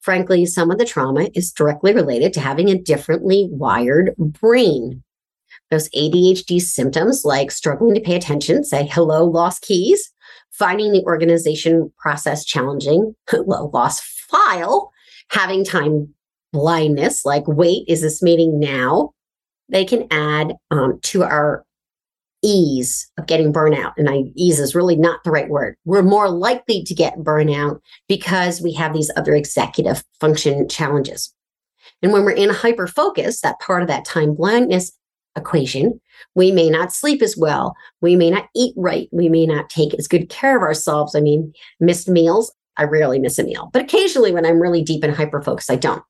Frankly, some of the trauma is directly related to having a differently wired brain. Those ADHD symptoms, like struggling to pay attention, say hello, lost keys, finding the organization process challenging, hello, lost file, having time blindness, like, wait, is this meeting now? They can add um, to our ease of getting burnout. And I ease is really not the right word. We're more likely to get burnout because we have these other executive function challenges. And when we're in hyper focus, that part of that time blindness equation, we may not sleep as well. We may not eat right. We may not take as good care of ourselves. I mean, missed meals. I rarely miss a meal, but occasionally when I'm really deep in hyper focus, I don't.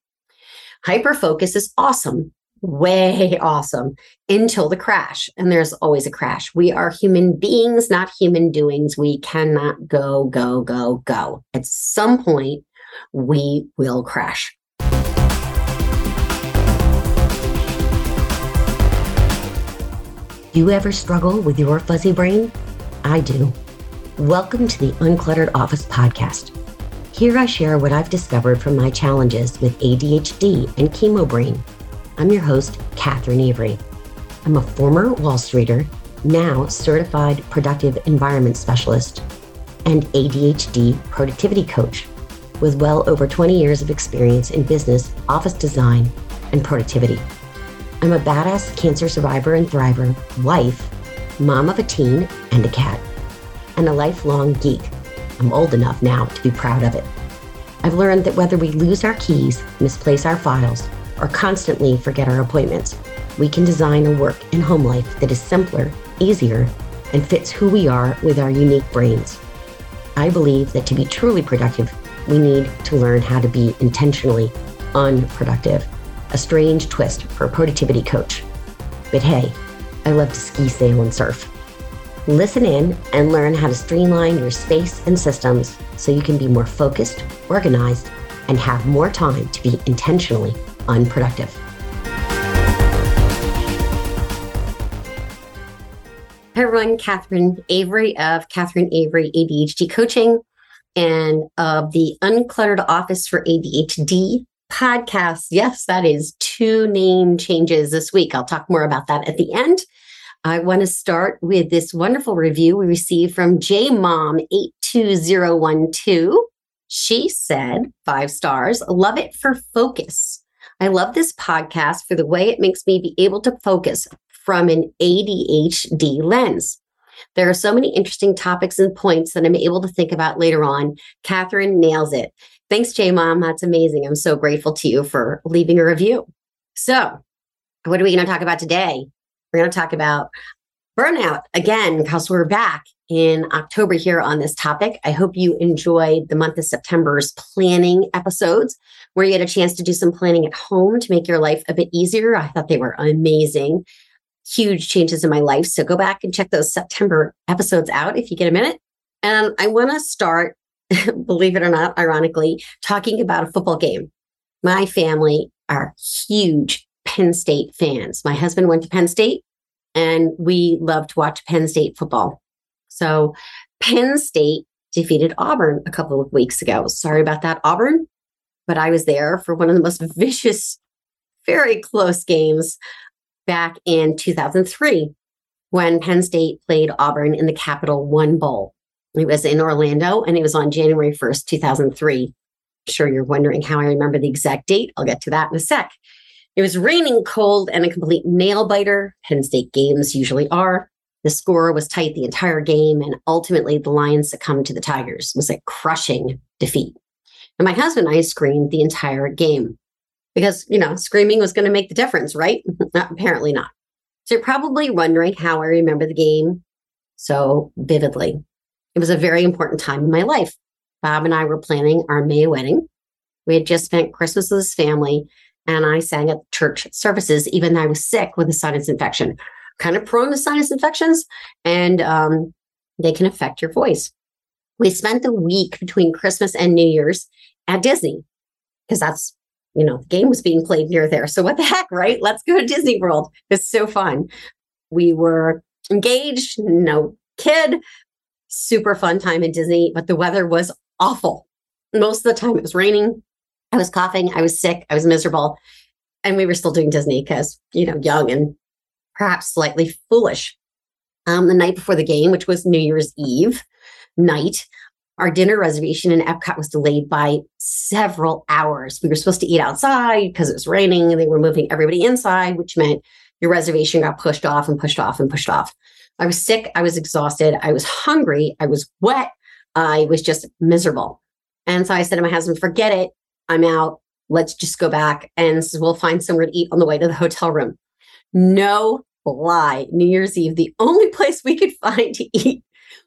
Hyper focus is awesome way awesome until the crash. And there's always a crash. We are human beings, not human doings. We cannot go, go, go, go. At some point, we will crash. Do you ever struggle with your fuzzy brain? I do. Welcome to the Uncluttered Office podcast. Here I share what I've discovered from my challenges with ADHD and chemo brain I'm your host, Catherine Avery. I'm a former Wall Streeter, now certified productive environment specialist, and ADHD productivity coach with well over 20 years of experience in business, office design, and productivity. I'm a badass cancer survivor and thriver, wife, mom of a teen and a cat, and a lifelong geek. I'm old enough now to be proud of it. I've learned that whether we lose our keys, misplace our files, or constantly forget our appointments, we can design a work and home life that is simpler, easier, and fits who we are with our unique brains. I believe that to be truly productive, we need to learn how to be intentionally unproductive, a strange twist for a productivity coach. But hey, I love to ski, sail, and surf. Listen in and learn how to streamline your space and systems so you can be more focused, organized, and have more time to be intentionally unproductive. Hi, everyone. Catherine Avery of Catherine Avery ADHD Coaching and of the Uncluttered Office for ADHD podcast. Yes, that is two name changes this week. I'll talk more about that at the end. I want to start with this wonderful review we received from JMom82012. She said, five stars, love it for focus. I love this podcast for the way it makes me be able to focus from an ADHD lens. There are so many interesting topics and points that I'm able to think about later on. Catherine nails it. Thanks, J Mom. That's amazing. I'm so grateful to you for leaving a review. So, what are we going to talk about today? We're going to talk about burnout again because we're back in October here on this topic. I hope you enjoyed the month of September's planning episodes where you had a chance to do some planning at home to make your life a bit easier. I thought they were amazing. Huge changes in my life. So go back and check those September episodes out if you get a minute. And I want to start, believe it or not, ironically, talking about a football game. My family are huge Penn State fans. My husband went to Penn State and we love to watch Penn State football. So Penn State defeated Auburn a couple of weeks ago. Sorry about that, Auburn but I was there for one of the most vicious, very close games back in 2003 when Penn State played Auburn in the Capital One Bowl. It was in Orlando and it was on January 1st, 2003. I'm sure you're wondering how I remember the exact date. I'll get to that in a sec. It was raining cold and a complete nail biter. Penn State games usually are. The score was tight the entire game, and ultimately the Lions succumbed to the Tigers. It was a crushing defeat. And my husband and I screamed the entire game because, you know, screaming was going to make the difference, right? Apparently not. So you're probably wondering how I remember the game so vividly. It was a very important time in my life. Bob and I were planning our May wedding. We had just spent Christmas with his family, and I sang at church services, even though I was sick with a sinus infection, kind of prone to sinus infections, and um, they can affect your voice. We spent the week between Christmas and New Year's at Disney because that's you know the game was being played near there. So what the heck, right? Let's go to Disney World. It's so fun. We were engaged, no kid, super fun time at Disney, but the weather was awful. Most of the time it was raining. I was coughing, I was sick, I was miserable. And we were still doing Disney because, you know, young and perhaps slightly foolish. Um, the night before the game, which was New Year's Eve night, our dinner reservation in Epcot was delayed by several hours. We were supposed to eat outside because it was raining and they were moving everybody inside, which meant your reservation got pushed off and pushed off and pushed off. I was sick. I was exhausted. I was hungry. I was wet. I was just miserable. And so I said to my husband, forget it. I'm out. Let's just go back and we'll find somewhere to eat on the way to the hotel room. No lie. New Year's Eve, the only place we could find to eat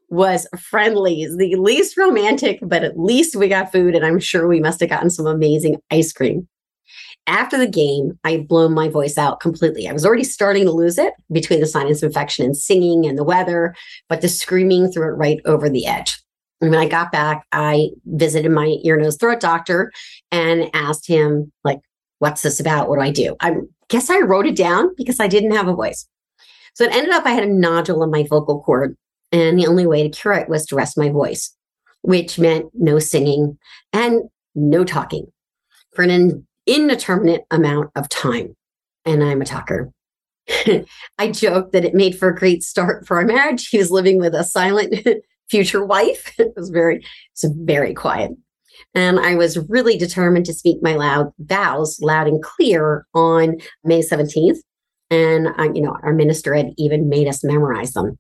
was Friendly's, the least romantic, but at least we got food. And I'm sure we must have gotten some amazing ice cream. After the game, I had blown my voice out completely. I was already starting to lose it between the sinus infection and singing and the weather, but the screaming threw it right over the edge. And when I got back, I visited my ear, nose, throat doctor and asked him, like, what's this about? What do I do? I guess I wrote it down because I didn't have a voice. So it ended up I had a nodule in my vocal cord. And the only way to cure it was to rest my voice, which meant no singing and no talking for an indeterminate amount of time. And I'm a talker. I joked that it made for a great start for our marriage. He was living with a silent future wife. it was very, it was very quiet. And I was really determined to speak my loud vows loud and clear on May 17th. And, uh, you know, our minister had even made us memorize them.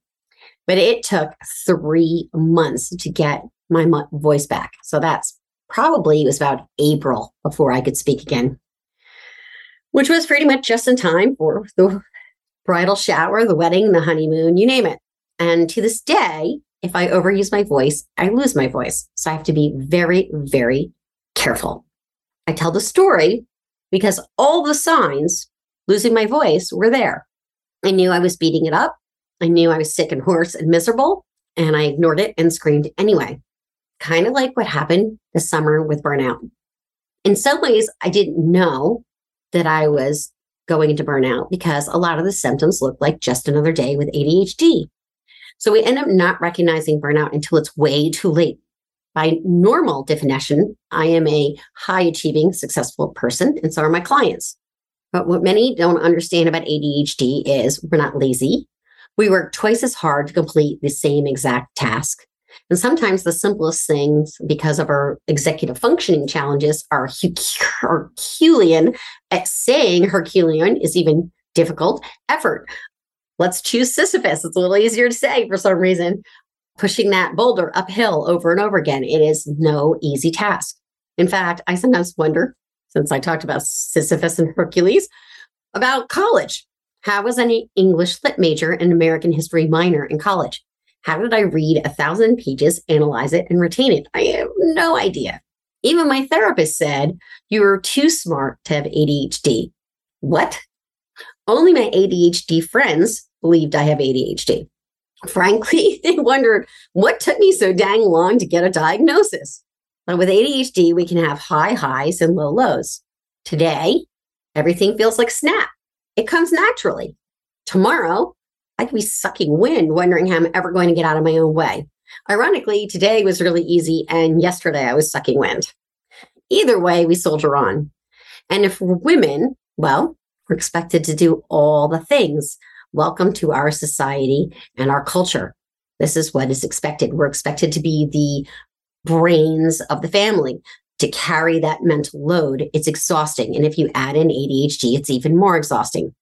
But it took three months to get my voice back. So that's probably, it was about April before I could speak again, which was pretty much just in time for the bridal shower, the wedding, the honeymoon, you name it. And to this day, if I overuse my voice, I lose my voice. So I have to be very, very careful. I tell the story because all the signs losing my voice were there. I knew I was beating it up. I knew I was sick and hoarse and miserable, and I ignored it and screamed anyway. Kind of like what happened this summer with burnout. In some ways, I didn't know that I was going into burnout because a lot of the symptoms looked like just another day with ADHD. So we end up not recognizing burnout until it's way too late. By normal definition, I am a high achieving, successful person, and so are my clients. But what many don't understand about ADHD is we're not lazy. We work twice as hard to complete the same exact task. And sometimes the simplest things, because of our executive functioning challenges, are Herculean. At saying Herculean is even difficult effort. Let's choose Sisyphus. It's a little easier to say for some reason. Pushing that boulder uphill over and over again. It is no easy task. In fact, I sometimes wonder, since I talked about Sisyphus and Hercules, about college. How was an English lit major and American history minor in college? How did I read a thousand pages, analyze it, and retain it? I have no idea. Even my therapist said, You are too smart to have ADHD. What? Only my ADHD friends believed I have ADHD. Frankly, they wondered what took me so dang long to get a diagnosis. But with ADHD, we can have high highs and low lows. Today, everything feels like snap. It comes naturally. Tomorrow, I could be sucking wind, wondering how I'm ever going to get out of my own way. Ironically, today was really easy, and yesterday I was sucking wind. Either way, we soldier on. And if we're women, well, we're expected to do all the things. Welcome to our society and our culture. This is what is expected. We're expected to be the brains of the family, to carry that mental load. It's exhausting. And if you add in ADHD, it's even more exhausting.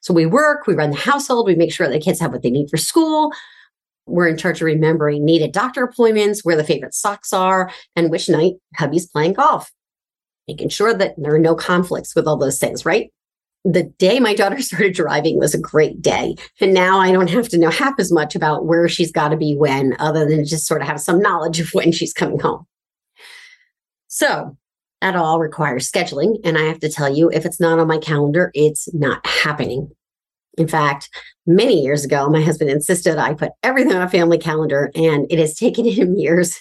So we work, we run the household, we make sure the kids have what they need for school. We're in charge of remembering needed doctor appointments, where the favorite socks are, and which night hubby's playing golf. Making sure that there are no conflicts with all those things, right? The day my daughter started driving was a great day. And now I don't have to know half as much about where she's got to be when, other than just sort of have some knowledge of when she's coming home. So that all requires scheduling. And I have to tell you, if it's not on my calendar, it's not happening. In fact, many years ago, my husband insisted I put everything on a family calendar, and it has taken him years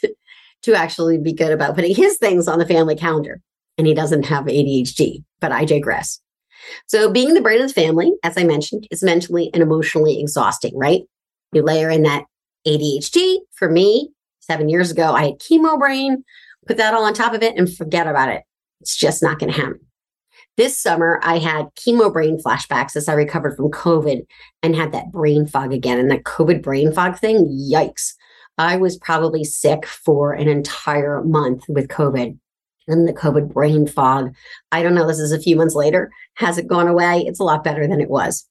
to actually be good about putting his things on the family calendar. And he doesn't have ADHD, but I digress. So, being the brain of the family, as I mentioned, is mentally and emotionally exhausting, right? You layer in that ADHD. For me, seven years ago, I had chemo brain, put that all on top of it and forget about it. It's just not going to happen. This summer, I had chemo brain flashbacks as I recovered from COVID and had that brain fog again. And that COVID brain fog thing, yikes. I was probably sick for an entire month with COVID and the COVID brain fog. I don't know, this is a few months later. Has it gone away? It's a lot better than it was.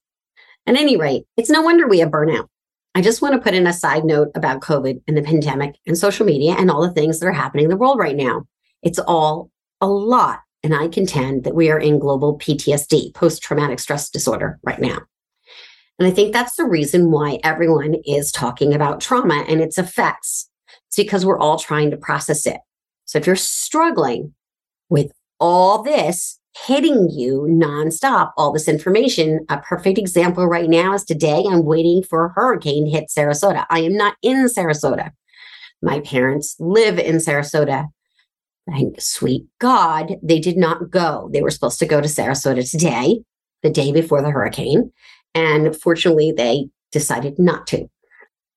At any rate, it's no wonder we have burnout. I just want to put in a side note about COVID and the pandemic and social media and all the things that are happening in the world right now. It's all a lot. And I contend that we are in global PTSD, post traumatic stress disorder, right now. And I think that's the reason why everyone is talking about trauma and its effects. It's because we're all trying to process it. So if you're struggling with all this, hitting you nonstop, all this information. A perfect example right now is today I'm waiting for a hurricane to hit Sarasota. I am not in Sarasota. My parents live in Sarasota. Thank sweet God, they did not go. They were supposed to go to Sarasota today, the day before the hurricane. And fortunately, they decided not to.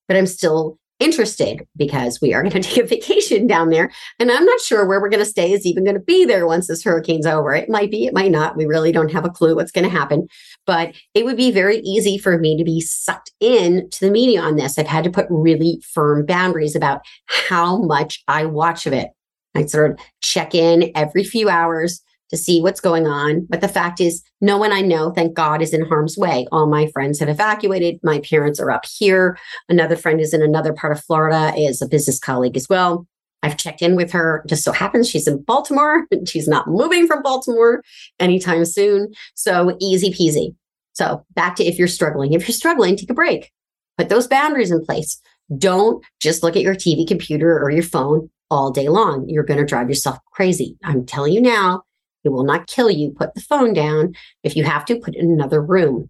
But I'm still interested because we are going to take a vacation down there. And I'm not sure where we're going to stay is even going to be there once this hurricane's over. It might be, it might not. We really don't have a clue what's going to happen. But it would be very easy for me to be sucked in to the media on this. I've had to put really firm boundaries about how much I watch of it. I sort of check in every few hours to see what's going on. But the fact is, no one I know, thank God, is in harm's way. All my friends have evacuated. My parents are up here. Another friend is in another part of Florida, is a business colleague as well. I've checked in with her. Just so happens she's in Baltimore. She's not moving from Baltimore anytime soon. So easy peasy. So back to if you're struggling. If you're struggling, take a break. Put those boundaries in place. Don't just look at your TV, computer, or your phone all day long. You're going to drive yourself crazy. I'm telling you now, it will not kill you. Put the phone down. If you have to, put it in another room.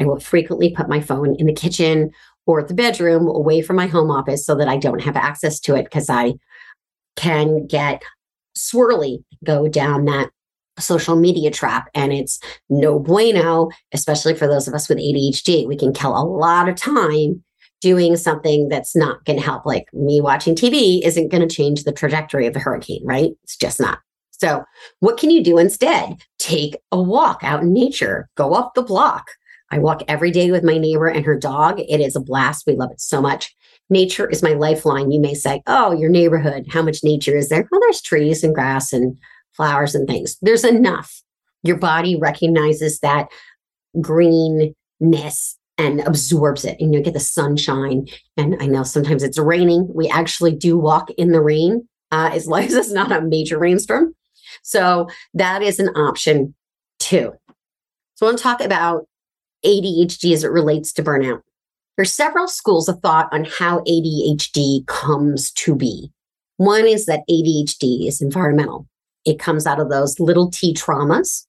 I will frequently put my phone in the kitchen or the bedroom away from my home office so that I don't have access to it because I can get swirly, go down that social media trap. And it's no bueno, especially for those of us with ADHD. We can kill a lot of time doing something that's not going to help. Like me watching TV isn't going to change the trajectory of the hurricane, right? It's just not. So, what can you do instead? Take a walk out in nature, go up the block. I walk every day with my neighbor and her dog. It is a blast. We love it so much. Nature is my lifeline. You may say, Oh, your neighborhood, how much nature is there? Well, there's trees and grass and flowers and things. There's enough. Your body recognizes that greenness and absorbs it and you get the sunshine. And I know sometimes it's raining. We actually do walk in the rain uh, as long as it's not a major rainstorm. So that is an option too. So I want to talk about ADHD as it relates to burnout. There's several schools of thought on how ADHD comes to be. One is that ADHD is environmental. It comes out of those little t traumas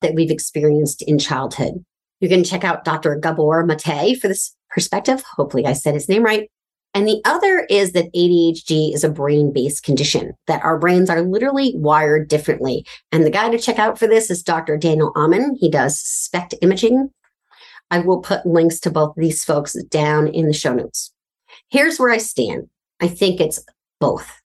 that we've experienced in childhood. You can check out Dr. Gabor Mate for this perspective. Hopefully, I said his name right. And the other is that ADHD is a brain based condition, that our brains are literally wired differently. And the guy to check out for this is Dr. Daniel Amen. He does SPECT imaging. I will put links to both these folks down in the show notes. Here's where I stand I think it's both.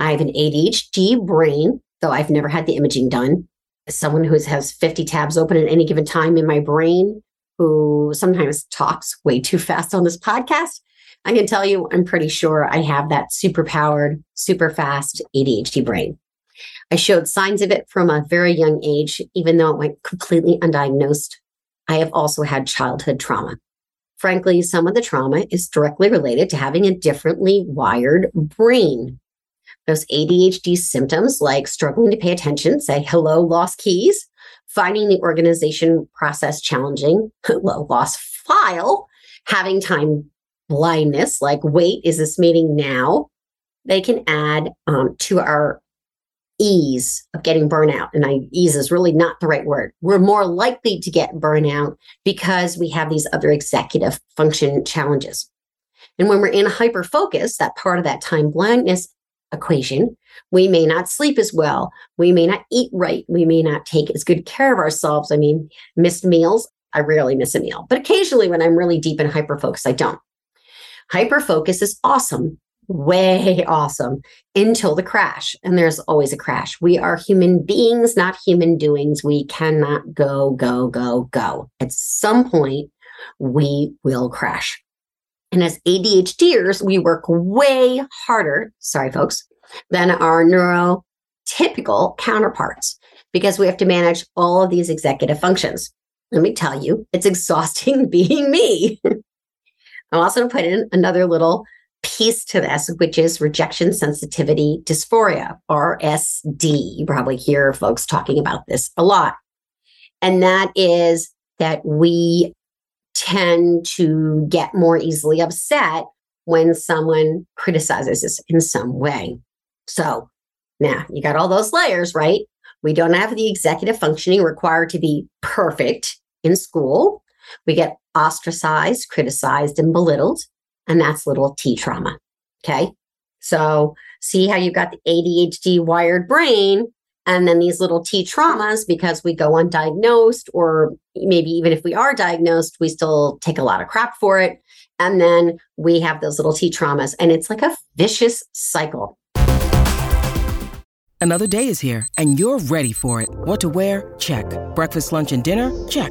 I have an ADHD brain, though I've never had the imaging done. As someone who has 50 tabs open at any given time in my brain, who sometimes talks way too fast on this podcast, I can tell you, I'm pretty sure I have that super powered, super fast ADHD brain. I showed signs of it from a very young age, even though it went completely undiagnosed. I have also had childhood trauma. Frankly, some of the trauma is directly related to having a differently wired brain. Those ADHD symptoms, like struggling to pay attention, say hello, lost keys, finding the organization process challenging, lost file, having time blindness, like, wait, is this meeting now? They can add um, to our ease of getting burnout. And I ease is really not the right word. We're more likely to get burnout because we have these other executive function challenges. And when we're in hyper focus, that part of that time blindness equation, we may not sleep as well. We may not eat right. We may not take as good care of ourselves. I mean, missed meals. I rarely miss a meal, but occasionally when I'm really deep in hyper focus, I don't. Hyper focus is awesome way awesome until the crash. And there's always a crash. We are human beings, not human doings. We cannot go, go, go, go. At some point, we will crash. And as ADHDers, we work way harder, sorry, folks, than our neurotypical counterparts because we have to manage all of these executive functions. Let me tell you, it's exhausting being me. I'm also going to put in another little piece to this, which is rejection sensitivity dysphoria, RSD. You probably hear folks talking about this a lot. And that is that we tend to get more easily upset when someone criticizes us in some way. So now you got all those layers, right? We don't have the executive functioning required to be perfect in school. We get ostracized, criticized, and belittled. And that's little t trauma. Okay. So see how you've got the ADHD wired brain and then these little T traumas because we go undiagnosed, or maybe even if we are diagnosed, we still take a lot of crap for it. And then we have those little T traumas, and it's like a vicious cycle. Another day is here, and you're ready for it. What to wear? Check. Breakfast, lunch, and dinner? Check.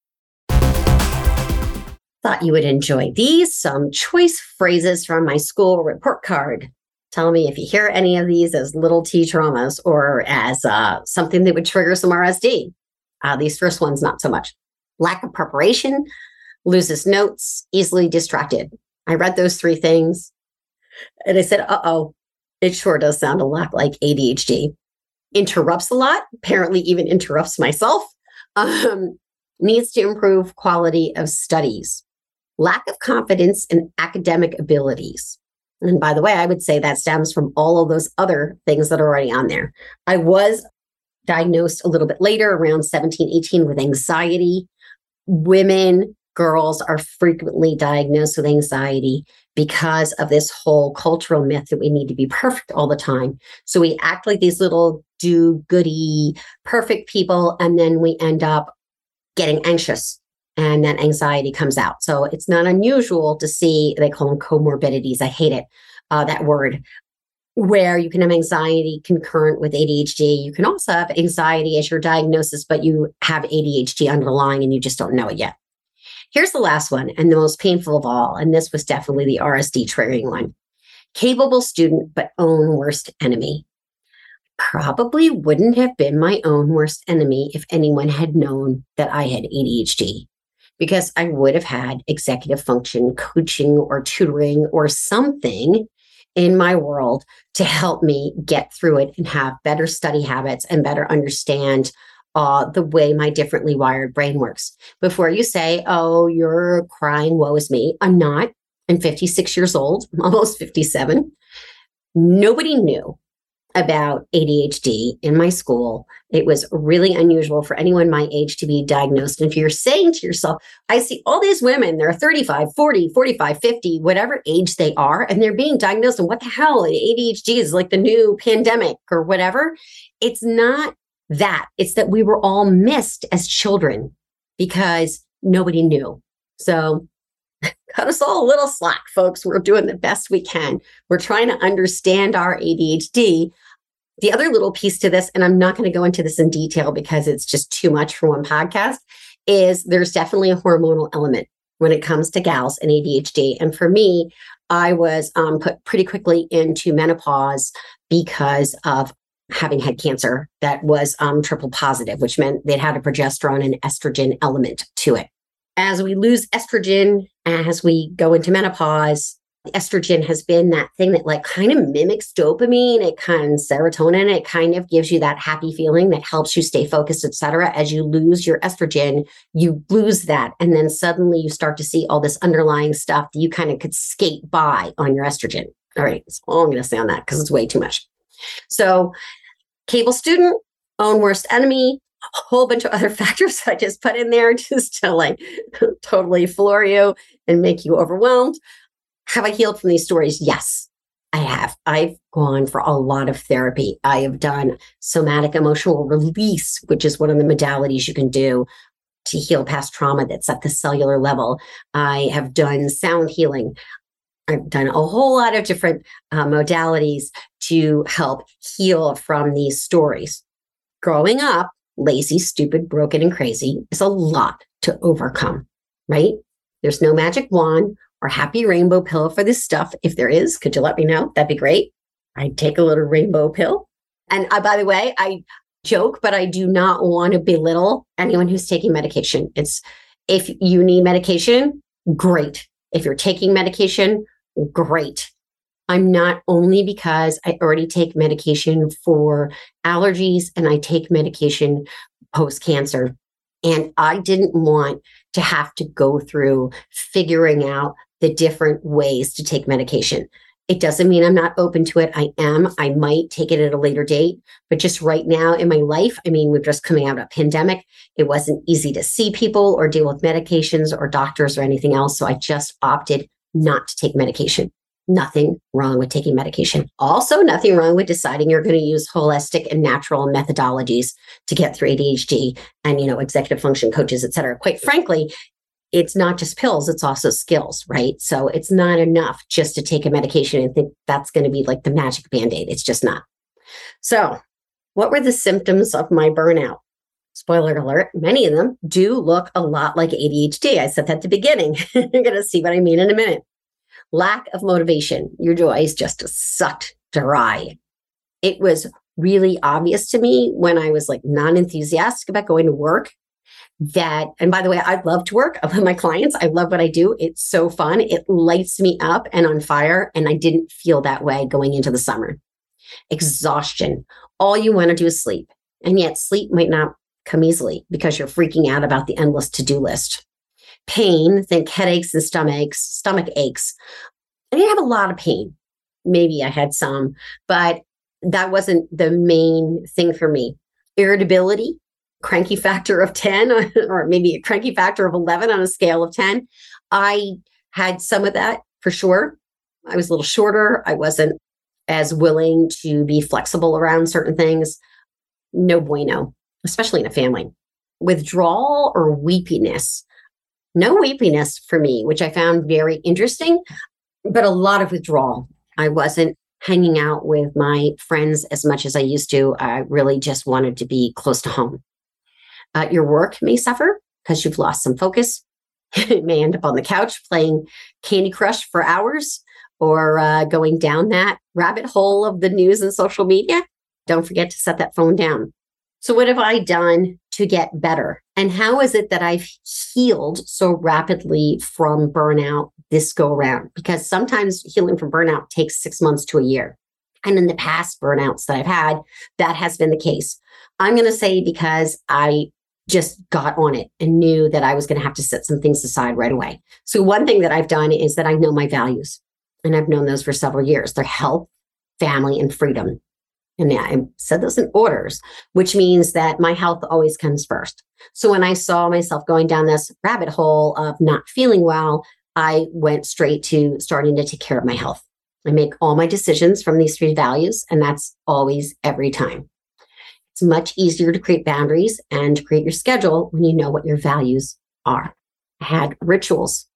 Thought you would enjoy these some choice phrases from my school report card. Tell me if you hear any of these as little t traumas or as uh, something that would trigger some RSD. Uh, these first ones, not so much. Lack of preparation, loses notes, easily distracted. I read those three things and I said, uh oh, it sure does sound a lot like ADHD. Interrupts a lot, apparently, even interrupts myself. Um, needs to improve quality of studies lack of confidence in academic abilities. And by the way, I would say that stems from all of those other things that are already on there. I was diagnosed a little bit later, around 17, 18, with anxiety. Women, girls are frequently diagnosed with anxiety because of this whole cultural myth that we need to be perfect all the time. So we act like these little do goody, perfect people, and then we end up getting anxious and that anxiety comes out. So it's not unusual to see, they call them comorbidities. I hate it, uh, that word, where you can have anxiety concurrent with ADHD. You can also have anxiety as your diagnosis, but you have ADHD underlying and you just don't know it yet. Here's the last one and the most painful of all. And this was definitely the RSD triggering one. Capable student, but own worst enemy. Probably wouldn't have been my own worst enemy if anyone had known that I had ADHD because I would have had executive function coaching or tutoring or something in my world to help me get through it and have better study habits and better understand uh, the way my differently wired brain works. Before you say, oh, you're crying, woe is me, I'm not. I'm 56 years old, almost 57. Nobody knew about ADHD in my school. It was really unusual for anyone my age to be diagnosed. And if you're saying to yourself, I see all these women, they're 35, 40, 45, 50, whatever age they are, and they're being diagnosed, and what the hell? ADHD is like the new pandemic or whatever. It's not that. It's that we were all missed as children because nobody knew. So cut us all a little slack, folks. We're doing the best we can. We're trying to understand our ADHD. The other little piece to this, and I'm not going to go into this in detail because it's just too much for one podcast, is there's definitely a hormonal element when it comes to gals and ADHD. And for me, I was um, put pretty quickly into menopause because of having had cancer that was um, triple positive, which meant they'd had a progesterone and estrogen element to it. As we lose estrogen, as we go into menopause, estrogen has been that thing that like kind of mimics dopamine. It kind of serotonin it kind of gives you that happy feeling that helps you stay focused etc as you lose your estrogen you lose that and then suddenly you start to see all this underlying stuff that you kind of could skate by on your estrogen. All right that's all i'm going to say on that because it's way too much. So cable student own worst enemy whole bunch of other factors I just put in there just to like totally floor you and make you overwhelmed. Have I healed from these stories? Yes, I have. I've gone for a lot of therapy. I have done somatic emotional release, which is one of the modalities you can do to heal past trauma that's at the cellular level. I have done sound healing. I've done a whole lot of different uh, modalities to help heal from these stories. Growing up, lazy, stupid, broken, and crazy is a lot to overcome, right? There's no magic wand or happy rainbow pill for this stuff. If there is, could you let me know? That'd be great. I'd take a little rainbow pill. And I, by the way, I joke, but I do not want to belittle anyone who's taking medication. It's if you need medication, great. If you're taking medication, great. I'm not only because I already take medication for allergies and I take medication post cancer. And I didn't want to have to go through figuring out the different ways to take medication. It doesn't mean I'm not open to it. I am. I might take it at a later date, but just right now in my life, I mean, we're just coming out of a pandemic. It wasn't easy to see people or deal with medications or doctors or anything else. So I just opted not to take medication. Nothing wrong with taking medication. Also, nothing wrong with deciding you're going to use holistic and natural methodologies to get through ADHD and, you know, executive function coaches, et cetera. Quite frankly, it's not just pills, it's also skills, right? So it's not enough just to take a medication and think that's going to be like the magic band aid. It's just not. So, what were the symptoms of my burnout? Spoiler alert, many of them do look a lot like ADHD. I said that at the beginning. You're going to see what I mean in a minute. Lack of motivation. Your joy is just sucked dry. It was really obvious to me when I was like non enthusiastic about going to work that and by the way i love to work. I love my clients. I love what i do. It's so fun. It lights me up and on fire and i didn't feel that way going into the summer. Exhaustion. All you want to do is sleep. And yet sleep might not come easily because you're freaking out about the endless to-do list pain think headaches and stomachs, stomach aches i didn't have a lot of pain maybe i had some but that wasn't the main thing for me irritability cranky factor of 10 or maybe a cranky factor of 11 on a scale of 10. I had some of that for sure. I was a little shorter. I wasn't as willing to be flexible around certain things. No bueno, especially in a family. Withdrawal or weepiness. No weepiness for me, which I found very interesting, but a lot of withdrawal. I wasn't hanging out with my friends as much as I used to. I really just wanted to be close to home. Uh, your work may suffer because you've lost some focus. you may end up on the couch playing Candy Crush for hours or uh, going down that rabbit hole of the news and social media. Don't forget to set that phone down. So, what have I done to get better? And how is it that I've healed so rapidly from burnout this go around? Because sometimes healing from burnout takes six months to a year. And in the past burnouts that I've had, that has been the case. I'm going to say because I just got on it and knew that I was going to have to set some things aside right away. So, one thing that I've done is that I know my values, and I've known those for several years they're health, family, and freedom. And I said those in orders, which means that my health always comes first. So, when I saw myself going down this rabbit hole of not feeling well, I went straight to starting to take care of my health. I make all my decisions from these three values, and that's always every time. It's much easier to create boundaries and create your schedule when you know what your values are. I had rituals.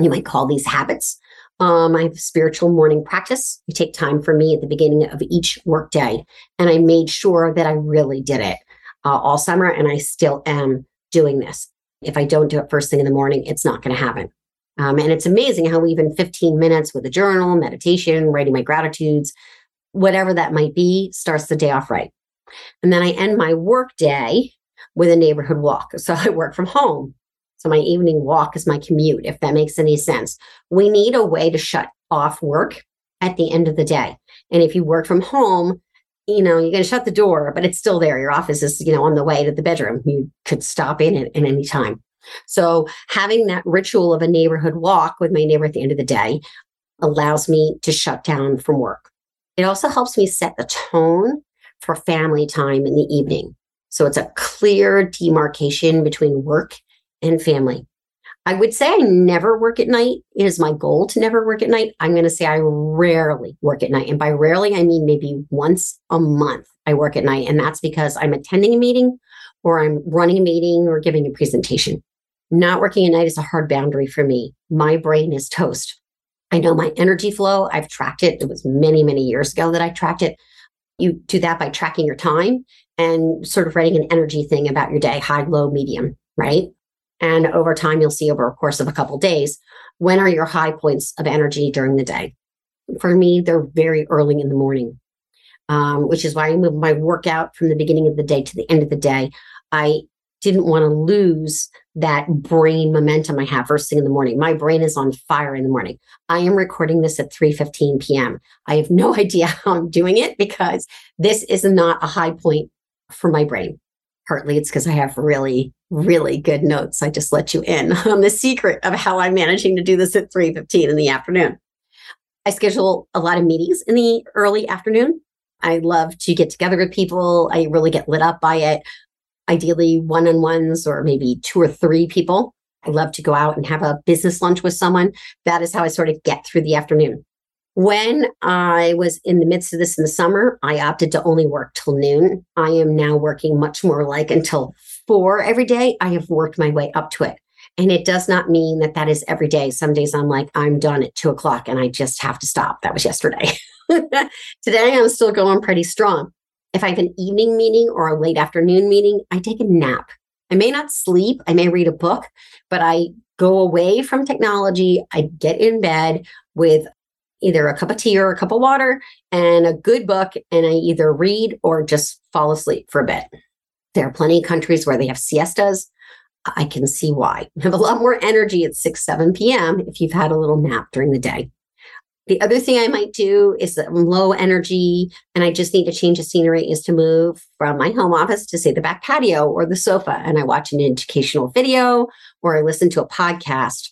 You might call these habits. Um, I have a spiritual morning practice. I take time for me at the beginning of each workday, and I made sure that I really did it uh, all summer, and I still am doing this. If I don't do it first thing in the morning, it's not going to happen. Um, and it's amazing how even 15 minutes with a journal, meditation, writing my gratitudes, whatever that might be, starts the day off right. And then I end my work day with a neighborhood walk. So I work from home. So my evening walk is my commute, if that makes any sense. We need a way to shut off work at the end of the day. And if you work from home, you know, you're going to shut the door, but it's still there. Your office is, you know, on the way to the bedroom. You could stop in at, at any time. So having that ritual of a neighborhood walk with my neighbor at the end of the day allows me to shut down from work. It also helps me set the tone for family time in the evening. So it's a clear demarcation between work and family. I would say I never work at night. It is my goal to never work at night. I'm going to say I rarely work at night. And by rarely, I mean maybe once a month I work at night. And that's because I'm attending a meeting or I'm running a meeting or giving a presentation. Not working at night is a hard boundary for me. My brain is toast. I know my energy flow. I've tracked it. It was many, many years ago that I tracked it. You do that by tracking your time and sort of writing an energy thing about your day high, low, medium, right? And over time, you'll see over a course of a couple of days when are your high points of energy during the day. For me, they're very early in the morning, um, which is why I move my workout from the beginning of the day to the end of the day. I didn't want to lose that brain momentum I have first thing in the morning. My brain is on fire in the morning. I am recording this at 3:15 p.m. I have no idea how I'm doing it because this is not a high point for my brain. Partly it's because I have really, really good notes. I just let you in on the secret of how I'm managing to do this at 3:15 in the afternoon. I schedule a lot of meetings in the early afternoon. I love to get together with people. I really get lit up by it ideally one on ones or maybe two or three people. I love to go out and have a business lunch with someone. That is how I sort of get through the afternoon. When I was in the midst of this in the summer, I opted to only work till noon. I am now working much more like until four every day. I have worked my way up to it. And it does not mean that that is every day. Some days I'm like, I'm done at two o'clock and I just have to stop. That was yesterday. Today I'm still going pretty strong. If I have an evening meeting or a late afternoon meeting, I take a nap. I may not sleep, I may read a book, but I go away from technology. I get in bed with either a cup of tea or a cup of water and a good book, and I either read or just fall asleep for a bit. There are plenty of countries where they have siestas. I can see why. You have a lot more energy at 6, 7 p.m. if you've had a little nap during the day. The other thing I might do is that I'm low energy and I just need to change the scenery is to move from my home office to say the back patio or the sofa and I watch an educational video or I listen to a podcast.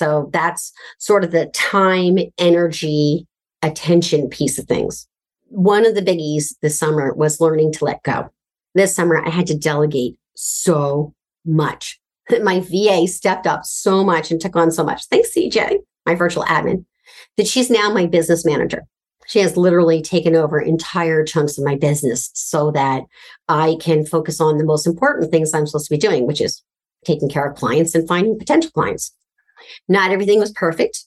So that's sort of the time, energy, attention piece of things. One of the biggies this summer was learning to let go. This summer I had to delegate so much. My VA stepped up so much and took on so much. Thanks, CJ, my virtual admin that she's now my business manager. She has literally taken over entire chunks of my business so that I can focus on the most important things I'm supposed to be doing, which is taking care of clients and finding potential clients. Not everything was perfect.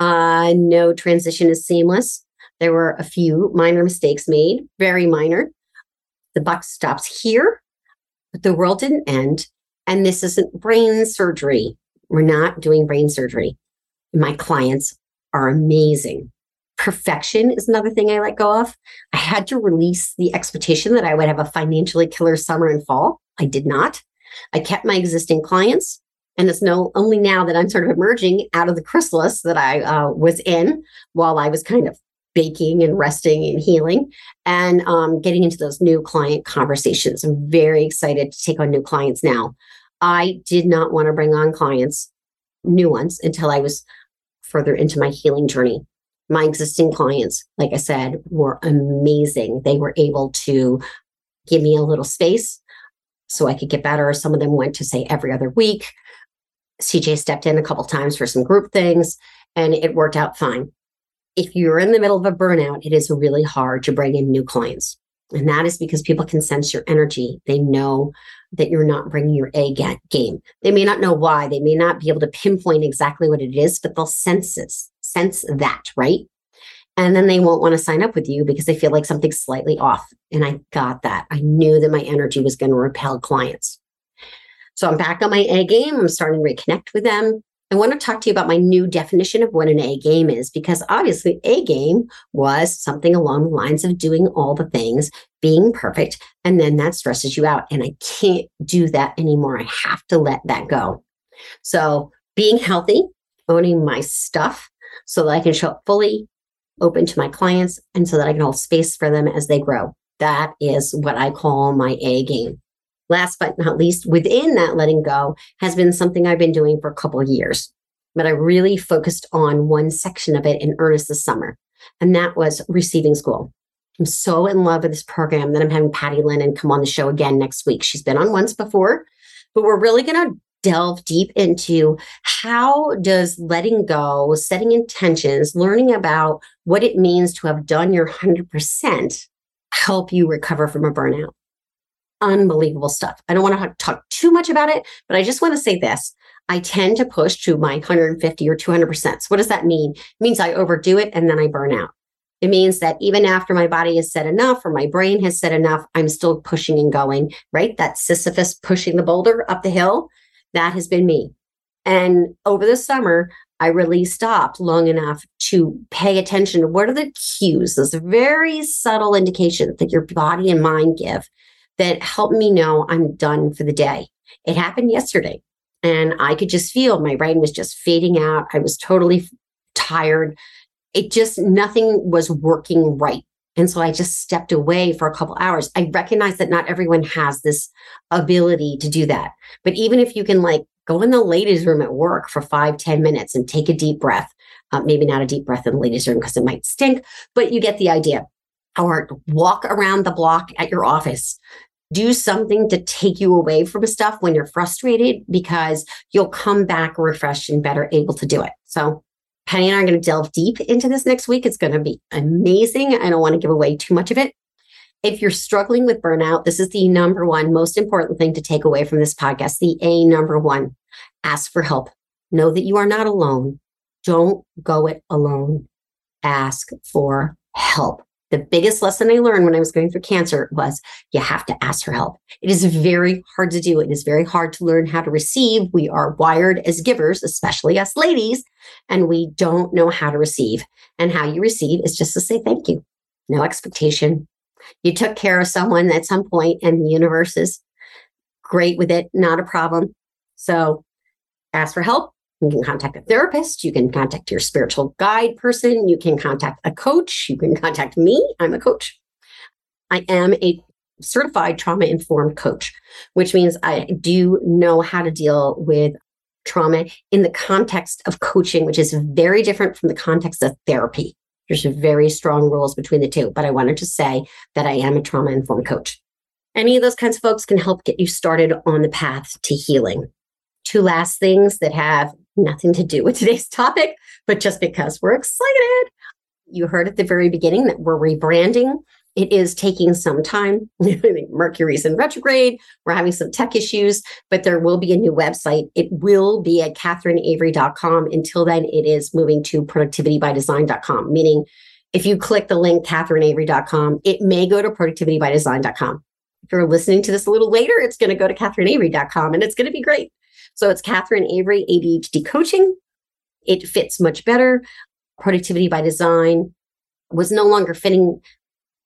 Uh, no transition is seamless. There were a few minor mistakes made, very minor. The buck stops here, but the world didn't end. And this isn't brain surgery. We're not doing brain surgery. My clients are amazing. Perfection is another thing I let go of. I had to release the expectation that I would have a financially killer summer and fall. I did not. I kept my existing clients. And it's no only now that I'm sort of emerging out of the chrysalis that I uh, was in while I was kind of baking and resting and healing and um, getting into those new client conversations. I'm very excited to take on new clients now. I did not want to bring on clients, new ones, until I was further into my healing journey. My existing clients, like I said, were amazing. They were able to give me a little space so I could get better. Some of them went to say every other week. CJ stepped in a couple times for some group things and it worked out fine. If you're in the middle of a burnout, it is really hard to bring in new clients. And that is because people can sense your energy. They know that you're not bringing your A game. They may not know why. They may not be able to pinpoint exactly what it is, but they'll sense this, sense that, right? And then they won't want to sign up with you because they feel like something's slightly off. And I got that. I knew that my energy was going to repel clients. So I'm back on my A game. I'm starting to reconnect with them. I want to talk to you about my new definition of what an A game is, because obviously, A game was something along the lines of doing all the things, being perfect, and then that stresses you out. And I can't do that anymore. I have to let that go. So, being healthy, owning my stuff so that I can show up fully open to my clients and so that I can hold space for them as they grow. That is what I call my A game. Last but not least, within that letting go has been something I've been doing for a couple of years, but I really focused on one section of it in earnest this summer, and that was receiving school. I'm so in love with this program that I'm having Patty Lennon come on the show again next week. She's been on once before, but we're really going to delve deep into how does letting go, setting intentions, learning about what it means to have done your 100% help you recover from a burnout. Unbelievable stuff. I don't want to talk too much about it, but I just want to say this. I tend to push to my 150 or 200%. So what does that mean? It means I overdo it and then I burn out. It means that even after my body has said enough or my brain has said enough, I'm still pushing and going, right? That Sisyphus pushing the boulder up the hill. That has been me. And over the summer, I really stopped long enough to pay attention to what are the cues, those very subtle indications that your body and mind give that help me know I'm done for the day. It happened yesterday and I could just feel my brain was just fading out. I was totally tired. It just, nothing was working right. And so I just stepped away for a couple hours. I recognize that not everyone has this ability to do that. But even if you can like go in the ladies' room at work for five, ten minutes and take a deep breath, uh, maybe not a deep breath in the ladies' room because it might stink, but you get the idea. Or walk around the block at your office. Do something to take you away from stuff when you're frustrated because you'll come back refreshed and better able to do it. So Penny and I are going to delve deep into this next week. It's going to be amazing. I don't want to give away too much of it. If you're struggling with burnout, this is the number one most important thing to take away from this podcast. The A number one ask for help. Know that you are not alone. Don't go it alone. Ask for help. The biggest lesson I learned when I was going through cancer was you have to ask for help. It is very hard to do. It is very hard to learn how to receive. We are wired as givers, especially us ladies, and we don't know how to receive. And how you receive is just to say thank you. No expectation. You took care of someone at some point, and the universe is great with it, not a problem. So ask for help, you can contact a therapist. You can contact your spiritual guide person. You can contact a coach. You can contact me. I'm a coach. I am a certified trauma informed coach, which means I do know how to deal with trauma in the context of coaching, which is very different from the context of therapy. There's very strong rules between the two, but I wanted to say that I am a trauma informed coach. Any of those kinds of folks can help get you started on the path to healing. Two last things that have nothing to do with today's topic, but just because we're excited. You heard at the very beginning that we're rebranding. It is taking some time. Mercury's in retrograde. We're having some tech issues, but there will be a new website. It will be at catherineavery.com. Until then, it is moving to productivitybydesign.com, meaning if you click the link catherineavery.com, it may go to productivitybydesign.com. If you're listening to this a little later, it's going to go to catherineavery.com and it's going to be great. So it's Catherine Avery ADHD coaching. It fits much better. Productivity by design was no longer fitting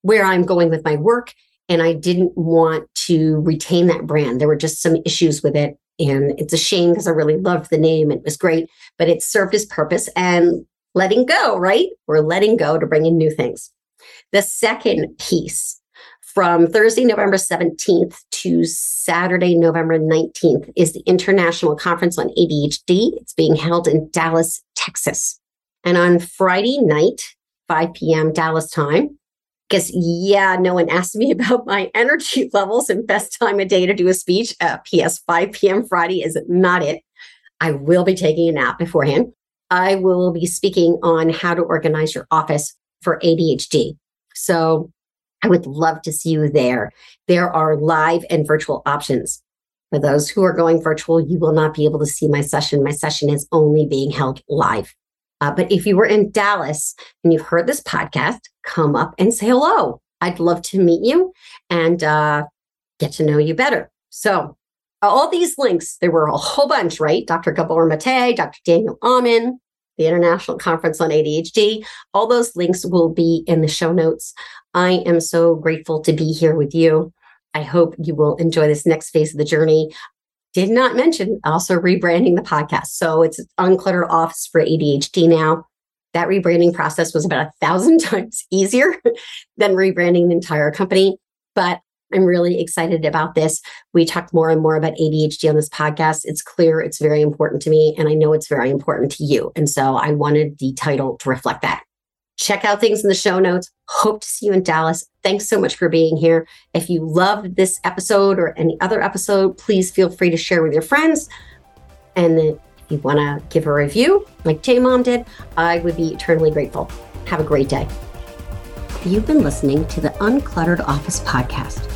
where I'm going with my work. And I didn't want to retain that brand. There were just some issues with it. And it's a shame because I really loved the name. It was great, but it served its purpose and letting go, right? We're letting go to bring in new things. The second piece from Thursday, November 17th to Saturday, November 19th is the International Conference on ADHD. It's being held in Dallas, Texas. And on Friday night, 5 p.m. Dallas time, because yeah, no one asked me about my energy levels and best time of day to do a speech. Uh, P.S. 5 p.m. Friday is not it. I will be taking a nap beforehand. I will be speaking on how to organize your office for ADHD. So I would love to see you there. There are live and virtual options. For those who are going virtual, you will not be able to see my session. My session is only being held live. Uh, but if you were in Dallas and you've heard this podcast, come up and say hello. I'd love to meet you and uh, get to know you better. So all these links, there were a whole bunch, right? Dr. Gabor Mate, Dr. Daniel Amen, the International Conference on ADHD. All those links will be in the show notes. I am so grateful to be here with you. I hope you will enjoy this next phase of the journey. Did not mention also rebranding the podcast. So it's Uncluttered Office for ADHD now. That rebranding process was about a thousand times easier than rebranding the entire company. But I'm really excited about this. We talked more and more about ADHD on this podcast. It's clear it's very important to me, and I know it's very important to you. And so I wanted the title to reflect that. Check out things in the show notes. Hope to see you in Dallas. Thanks so much for being here. If you loved this episode or any other episode, please feel free to share with your friends. And if you want to give a review, like J Mom did, I would be eternally grateful. Have a great day. You've been listening to the Uncluttered Office Podcast